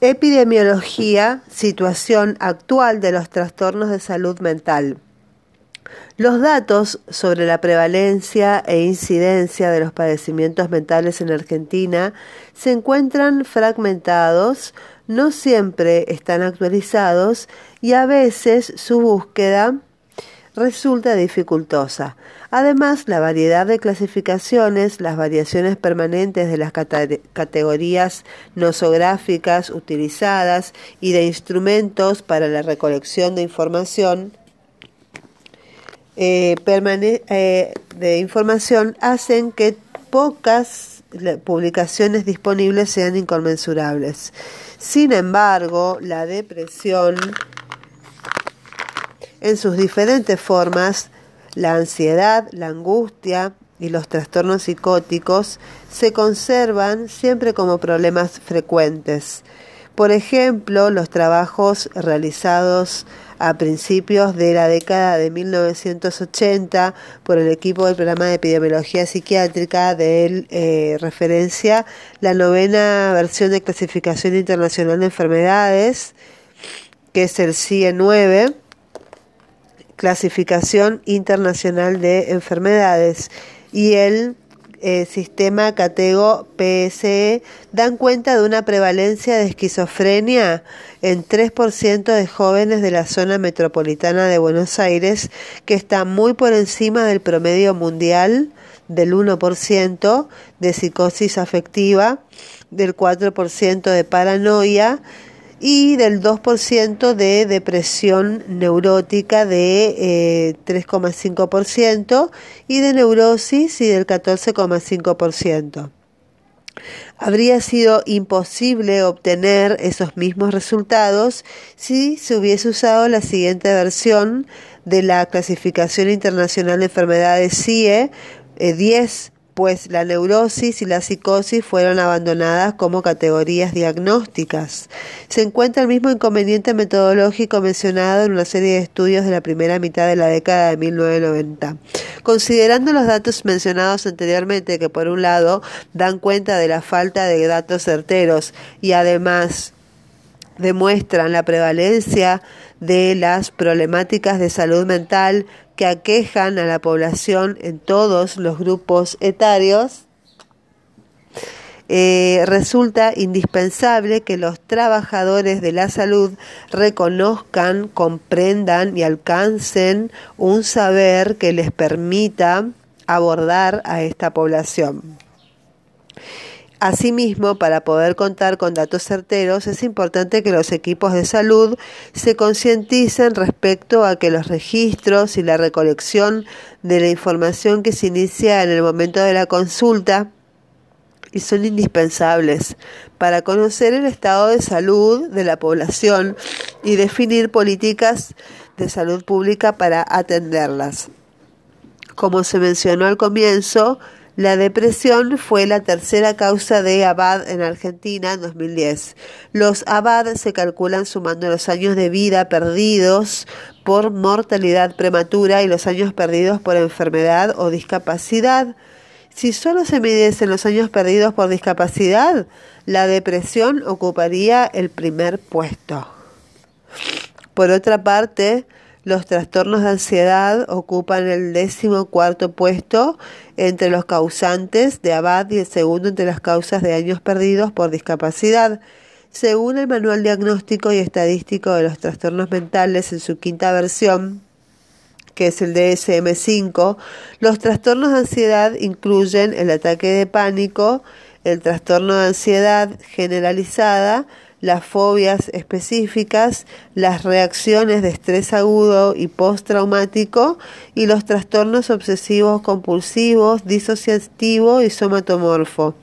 Epidemiología, situación actual de los trastornos de salud mental. Los datos sobre la prevalencia e incidencia de los padecimientos mentales en Argentina se encuentran fragmentados, no siempre están actualizados y a veces su búsqueda resulta dificultosa. Además, la variedad de clasificaciones, las variaciones permanentes de las categorías nosográficas utilizadas y de instrumentos para la recolección de información eh, eh, de información hacen que pocas publicaciones disponibles sean inconmensurables. Sin embargo, la depresión en sus diferentes formas, la ansiedad, la angustia y los trastornos psicóticos se conservan siempre como problemas frecuentes. Por ejemplo, los trabajos realizados a principios de la década de 1980 por el equipo del programa de epidemiología psiquiátrica de eh, referencia la novena versión de clasificación internacional de enfermedades, que es el CIE 9 Clasificación Internacional de Enfermedades. Y el eh, sistema Catego PSE dan cuenta de una prevalencia de esquizofrenia en 3% de jóvenes de la zona metropolitana de Buenos Aires, que está muy por encima del promedio mundial del 1% de psicosis afectiva, del 4% de paranoia y del 2% de depresión neurótica de 3,5% eh, y de neurosis y del 14,5%. Habría sido imposible obtener esos mismos resultados si se hubiese usado la siguiente versión de la clasificación internacional de enfermedades CIE 10 pues la neurosis y la psicosis fueron abandonadas como categorías diagnósticas. Se encuentra el mismo inconveniente metodológico mencionado en una serie de estudios de la primera mitad de la década de 1990. Considerando los datos mencionados anteriormente, que por un lado dan cuenta de la falta de datos certeros y además demuestran la prevalencia de las problemáticas de salud mental que aquejan a la población en todos los grupos etarios, eh, resulta indispensable que los trabajadores de la salud reconozcan, comprendan y alcancen un saber que les permita abordar a esta población. Asimismo, para poder contar con datos certeros, es importante que los equipos de salud se concienticen respecto a que los registros y la recolección de la información que se inicia en el momento de la consulta y son indispensables para conocer el estado de salud de la población y definir políticas de salud pública para atenderlas. Como se mencionó al comienzo, la depresión fue la tercera causa de ABAD en Argentina en 2010. Los ABAD se calculan sumando los años de vida perdidos por mortalidad prematura y los años perdidos por enfermedad o discapacidad. Si solo se midiesen los años perdidos por discapacidad, la depresión ocuparía el primer puesto. Por otra parte, los trastornos de ansiedad ocupan el décimo cuarto puesto entre los causantes de ABAD y el segundo entre las causas de años perdidos por discapacidad. Según el Manual Diagnóstico y Estadístico de los Trastornos Mentales en su quinta versión, que es el DSM-5, los trastornos de ansiedad incluyen el ataque de pánico, el trastorno de ansiedad generalizada, las fobias específicas, las reacciones de estrés agudo y postraumático y los trastornos obsesivos compulsivos, disociativo y somatomorfo.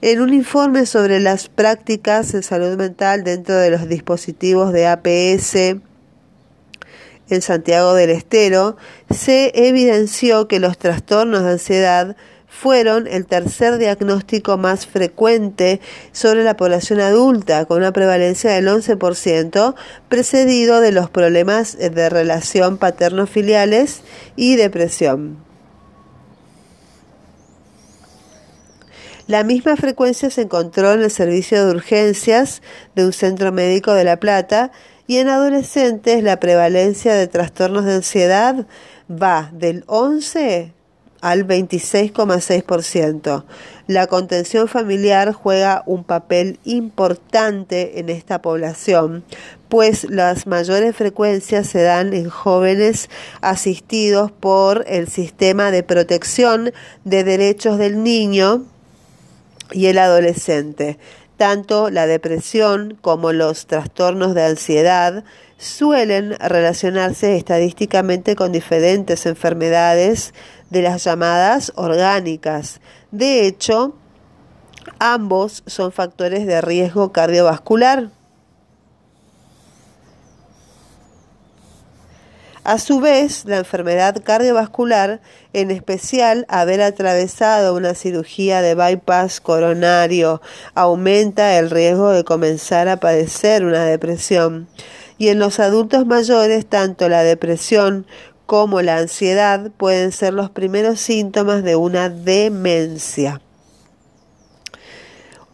En un informe sobre las prácticas en salud mental dentro de los dispositivos de APS en Santiago del Estero, se evidenció que los trastornos de ansiedad fueron el tercer diagnóstico más frecuente sobre la población adulta, con una prevalencia del 11%, precedido de los problemas de relación paterno-filiales y depresión. La misma frecuencia se encontró en el servicio de urgencias de un centro médico de La Plata y en adolescentes la prevalencia de trastornos de ansiedad va del 11 al 26,6%. La contención familiar juega un papel importante en esta población, pues las mayores frecuencias se dan en jóvenes asistidos por el sistema de protección de derechos del niño y el adolescente. Tanto la depresión como los trastornos de ansiedad suelen relacionarse estadísticamente con diferentes enfermedades de las llamadas orgánicas. De hecho, ambos son factores de riesgo cardiovascular. A su vez, la enfermedad cardiovascular, en especial haber atravesado una cirugía de bypass coronario, aumenta el riesgo de comenzar a padecer una depresión. Y en los adultos mayores, tanto la depresión como la ansiedad pueden ser los primeros síntomas de una demencia.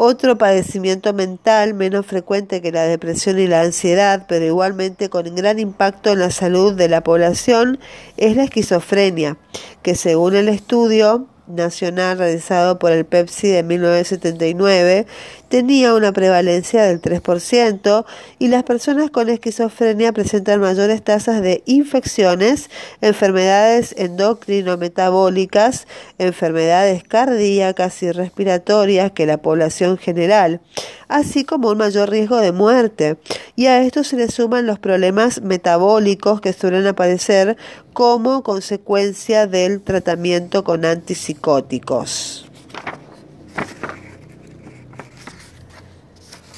Otro padecimiento mental menos frecuente que la depresión y la ansiedad, pero igualmente con gran impacto en la salud de la población, es la esquizofrenia, que según el estudio nacional realizado por el Pepsi de 1979 tenía una prevalencia del 3% y las personas con esquizofrenia presentan mayores tasas de infecciones, enfermedades endocrino-metabólicas, enfermedades cardíacas y respiratorias que la población general, así como un mayor riesgo de muerte. Y a esto se le suman los problemas metabólicos que suelen aparecer como consecuencia del tratamiento con antipsicóticos.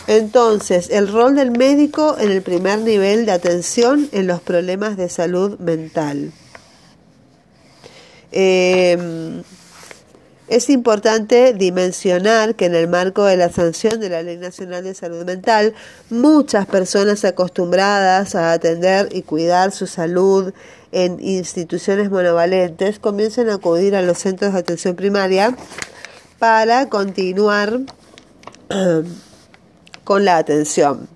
Entonces, el rol del médico en el primer nivel de atención en los problemas de salud mental. Em, es importante dimensionar que en el marco de la sanción de la Ley Nacional de Salud Mental, muchas personas acostumbradas a atender y cuidar su salud en instituciones monovalentes comienzan a acudir a los centros de atención primaria para continuar con la atención.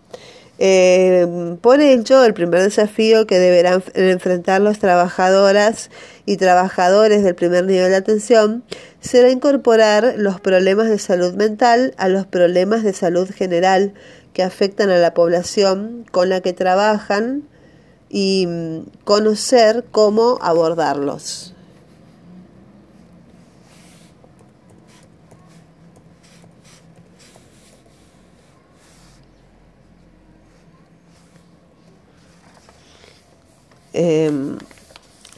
Eh, por ello, el primer desafío que deberán enfrentar los trabajadoras y trabajadores del primer nivel de atención será incorporar los problemas de salud mental a los problemas de salud general que afectan a la población con la que trabajan y mm, conocer cómo abordarlos. Em,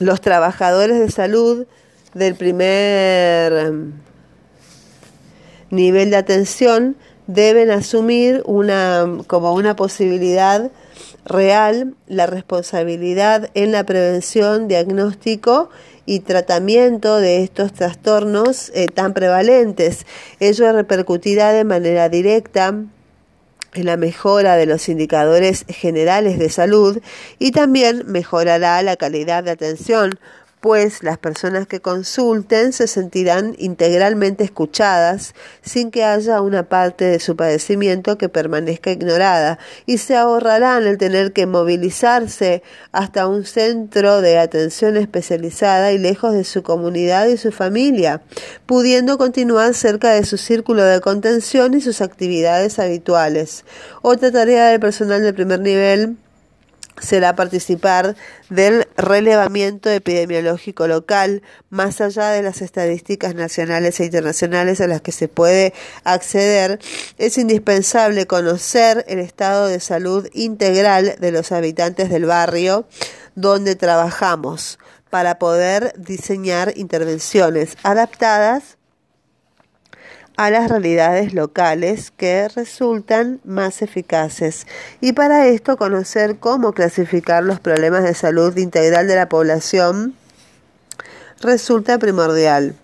los trabajadores de salud del primer em, nivel de atención deben asumir una, como una posibilidad real la responsabilidad en la prevención, diagnóstico y tratamiento de estos trastornos eh, tan prevalentes. Ello repercutirá de manera directa en la mejora de los indicadores generales de salud y también mejorará la calidad de atención pues las personas que consulten se sentirán integralmente escuchadas sin que haya una parte de su padecimiento que permanezca ignorada y se ahorrarán el tener que movilizarse hasta un centro de atención especializada y lejos de su comunidad y su familia, pudiendo continuar cerca de su círculo de contención y sus actividades habituales. Otra tarea del personal de primer nivel será participar del relevamiento epidemiológico local, más allá de las estadísticas nacionales e internacionales a las que se puede acceder, es indispensable conocer el estado de salud integral de los habitantes del barrio donde trabajamos para poder diseñar intervenciones adaptadas a las realidades locales que resultan más eficaces. Y para esto conocer cómo clasificar los problemas de salud integral de la población resulta primordial,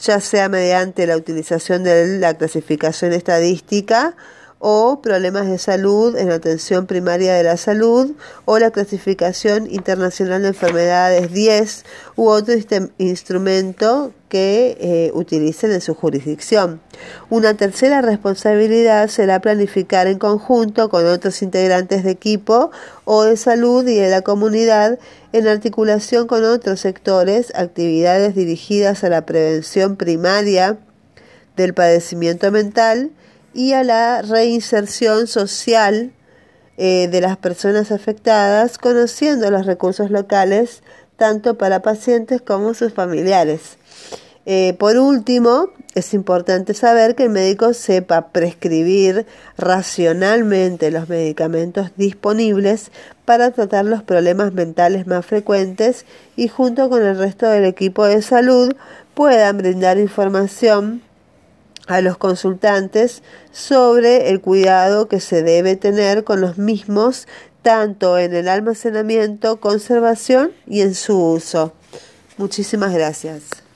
ya sea mediante la utilización de la clasificación estadística o problemas de salud en atención primaria de la salud o la clasificación internacional de enfermedades 10 u otro instrumento que eh, utilicen en su jurisdicción. Una tercera responsabilidad será planificar en conjunto con otros integrantes de equipo o de salud y de la comunidad en articulación con otros sectores actividades dirigidas a la prevención primaria del padecimiento mental y a la reinserción social eh, de las personas afectadas, conociendo los recursos locales tanto para pacientes como sus familiares. Eh, por último, es importante saber que el médico sepa prescribir racionalmente los medicamentos disponibles para tratar los problemas mentales más frecuentes y junto con el resto del equipo de salud puedan brindar información a los consultantes sobre el cuidado que se debe tener con los mismos tanto en el almacenamiento, conservación y en su uso. Muchísimas gracias.